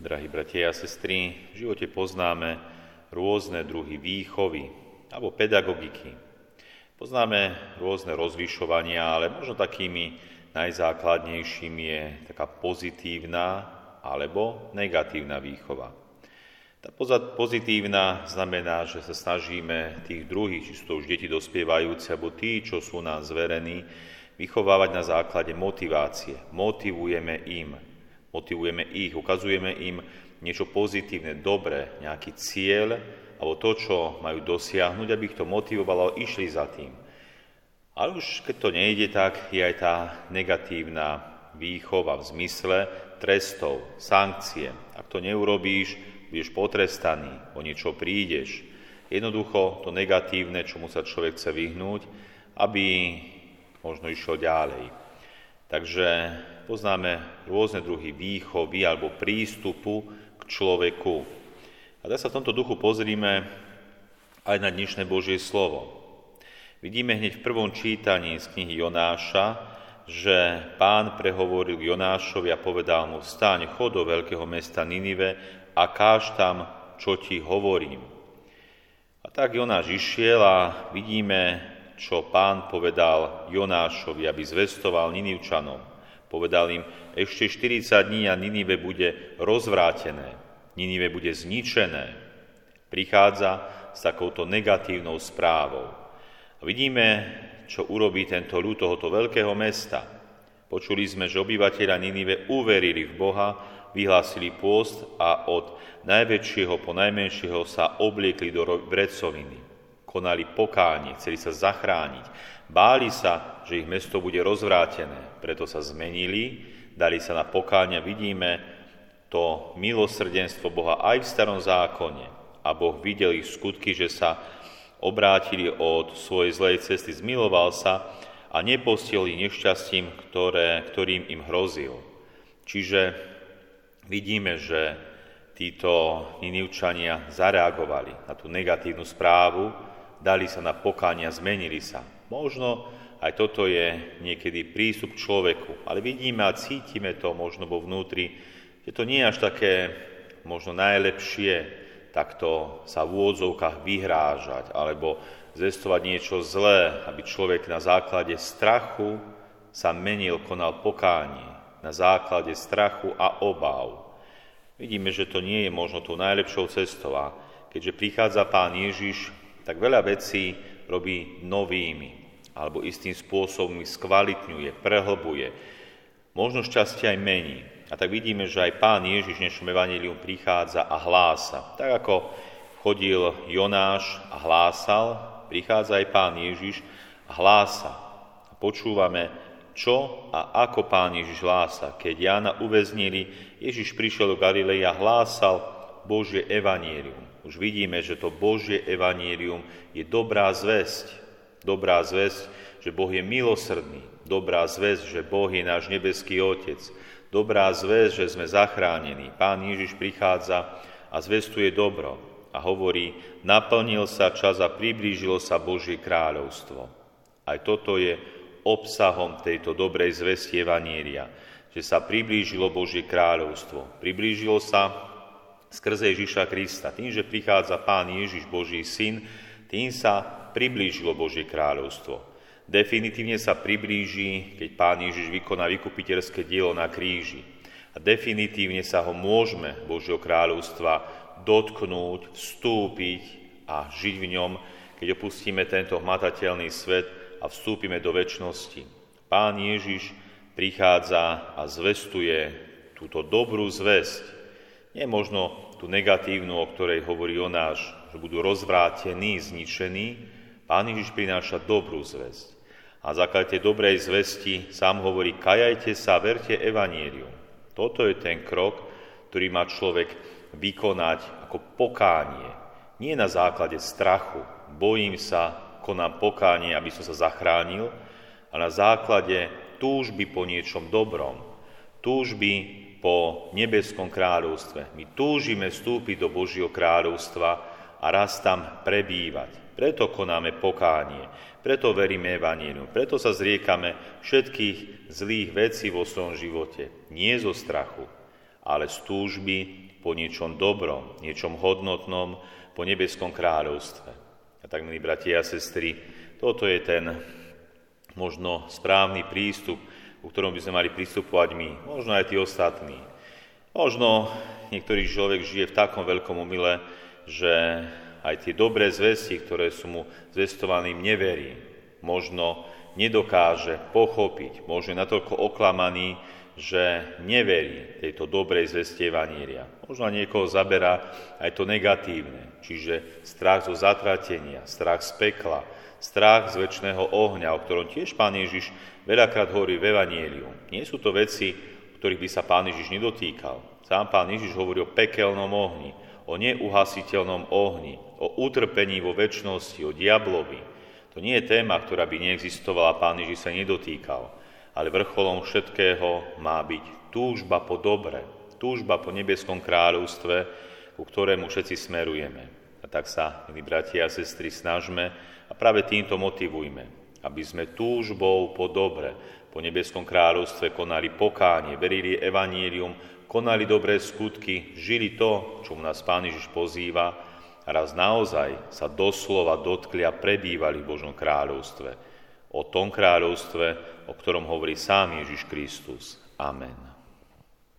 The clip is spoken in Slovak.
Drahí bratia a sestry, v živote poznáme rôzne druhy výchovy alebo pedagogiky. Poznáme rôzne rozvyšovania, ale možno takými najzákladnejšími je taká pozitívna alebo negatívna výchova. Tá pozitívna znamená, že sa snažíme tých druhých, či sú to už deti dospievajúce, alebo tí, čo sú nám zverení, vychovávať na základe motivácie. Motivujeme im, motivujeme ich, ukazujeme im niečo pozitívne, dobré, nejaký cieľ, alebo to, čo majú dosiahnuť, aby ich to motivovalo, išli za tým. Ale už keď to nejde, tak je aj tá negatívna výchova v zmysle trestov, sankcie. Ak to neurobíš, budeš potrestaný, o niečo prídeš. Jednoducho to negatívne, čomu sa človek chce vyhnúť, aby možno išiel ďalej. Takže poznáme rôzne druhy výchovy alebo prístupu k človeku. A tak sa v tomto duchu pozrime aj na dnešné Božie slovo. Vidíme hneď v prvom čítaní z knihy Jonáša, že pán prehovoril Jonášovi a povedal mu, vstaň, chod do veľkého mesta Ninive a káž tam, čo ti hovorím. A tak Jonáš išiel a vidíme, čo pán povedal Jonášovi, aby zvestoval Ninivčanom. Povedal im, ešte 40 dní a Ninive bude rozvrátené, Ninive bude zničené. Prichádza s takouto negatívnou správou. Vidíme, čo urobí tento ľud tohoto veľkého mesta. Počuli sme, že obyvateľa Ninive uverili v Boha vyhlásili pôst a od najväčšieho po najmenšieho sa obliekli do vrecoviny. Konali pokánie, chceli sa zachrániť. Báli sa, že ich mesto bude rozvrátené, preto sa zmenili, dali sa na pokáňa. Vidíme to milosrdenstvo Boha aj v starom zákone. A Boh videl ich skutky, že sa obrátili od svojej zlej cesty, zmiloval sa a nepostiel ich nešťastím, ktoré, ktorým im hrozil. Čiže vidíme, že títo Ninivčania zareagovali na tú negatívnu správu, dali sa na pokánia, zmenili sa. Možno aj toto je niekedy prístup človeku, ale vidíme a cítime to možno vo vnútri, že to nie je až také možno najlepšie takto sa v úvodzovkách vyhrážať alebo zestovať niečo zlé, aby človek na základe strachu sa menil, konal pokánie na základe strachu a obáv. Vidíme, že to nie je možno tou najlepšou cestou a keďže prichádza Pán Ježiš, tak veľa vecí robí novými alebo istým spôsobom ich skvalitňuje, prehlbuje, možno šťastie aj mení. A tak vidíme, že aj Pán Ježiš v dnešnom evanílium prichádza a hlása. Tak ako chodil Jonáš a hlásal, prichádza aj Pán Ježiš a hlása. A počúvame čo a ako pán Ježiš hlása. Keď Jána uväznili, Ježiš prišiel do Galilei a hlásal Božie evanílium. Už vidíme, že to Božie evanílium je dobrá zväzť. Dobrá zväzť, že Boh je milosrdný. Dobrá zväzť, že Boh je náš nebeský Otec. Dobrá zväzť, že sme zachránení. Pán Ježiš prichádza a zvestuje dobro a hovorí, naplnil sa čas a priblížilo sa Božie kráľovstvo. Aj toto je obsahom tejto dobrej zvesti Evanielia, že sa priblížilo Božie kráľovstvo. Priblížilo sa skrze Ježiša Krista. Tým, že prichádza Pán Ježiš, Boží syn, tým sa priblížilo Božie kráľovstvo. Definitívne sa priblíži, keď Pán Ježiš vykoná vykupiteľské dielo na kríži. A definitívne sa ho môžeme, Božieho kráľovstva, dotknúť, vstúpiť a žiť v ňom, keď opustíme tento hmatateľný svet a vstúpime do väčšnosti. Pán Ježiš prichádza a zvestuje túto dobrú zväzť. Nie možno tú negatívnu, o ktorej hovorí Jonáš, že budú rozvrátení, zničení. Pán Ježiš prináša dobrú zväzť. A základe dobrej zvesti sám hovorí, kajajte sa, verte evanielium. Toto je ten krok, ktorý má človek vykonať ako pokánie. Nie na základe strachu, bojím sa, konám pokánie, aby som sa zachránil, a na základe túžby po niečom dobrom, túžby po nebeskom kráľovstve. My túžime vstúpiť do Božieho kráľovstva a raz tam prebývať. Preto konáme pokánie, preto veríme Evaníliu, preto sa zriekame všetkých zlých vecí vo svojom živote. Nie zo strachu, ale z túžby po niečom dobrom, niečom hodnotnom, po nebeskom kráľovstve. A tak, milí bratia a sestry, toto je ten možno správny prístup, ku ktorom by sme mali pristupovať my, možno aj tí ostatní. Možno niektorý človek žije v takom veľkom umile, že aj tie dobré zvesti, ktoré sú mu zvestovaným, neverí. Možno nedokáže pochopiť, možno je natoľko oklamaný, že neverí tejto dobrej zvesti Evanília. Možno niekoho zaberá aj to negatívne, čiže strach zo zatratenia, strach z pekla, strach z väčšného ohňa, o ktorom tiež pán Ježiš veľakrát hovorí v Evaníliu. Nie sú to veci, ktorých by sa pán Ježiš nedotýkal. Sám pán Ježiš hovorí o pekelnom ohni, o neuhasiteľnom ohni, o utrpení vo väčšnosti, o diablovi. To nie je téma, ktorá by neexistovala, pán Ježiš sa nedotýkal. Ale vrcholom všetkého má byť túžba po dobre, túžba po nebeskom kráľovstve, ku ktorému všetci smerujeme. Tak sa, milí bratia a sestry, snažme a práve týmto motivujme, aby sme túžbou po dobre, po nebeskom kráľovstve konali pokánie, verili evanílium, konali dobré skutky, žili to, čo nás Pán Ježiš pozýva, a raz naozaj sa doslova dotkli a prebývali v Božom kráľovstve. O tom kráľovstve, o ktorom hovorí sám Ježiš Kristus. Amen.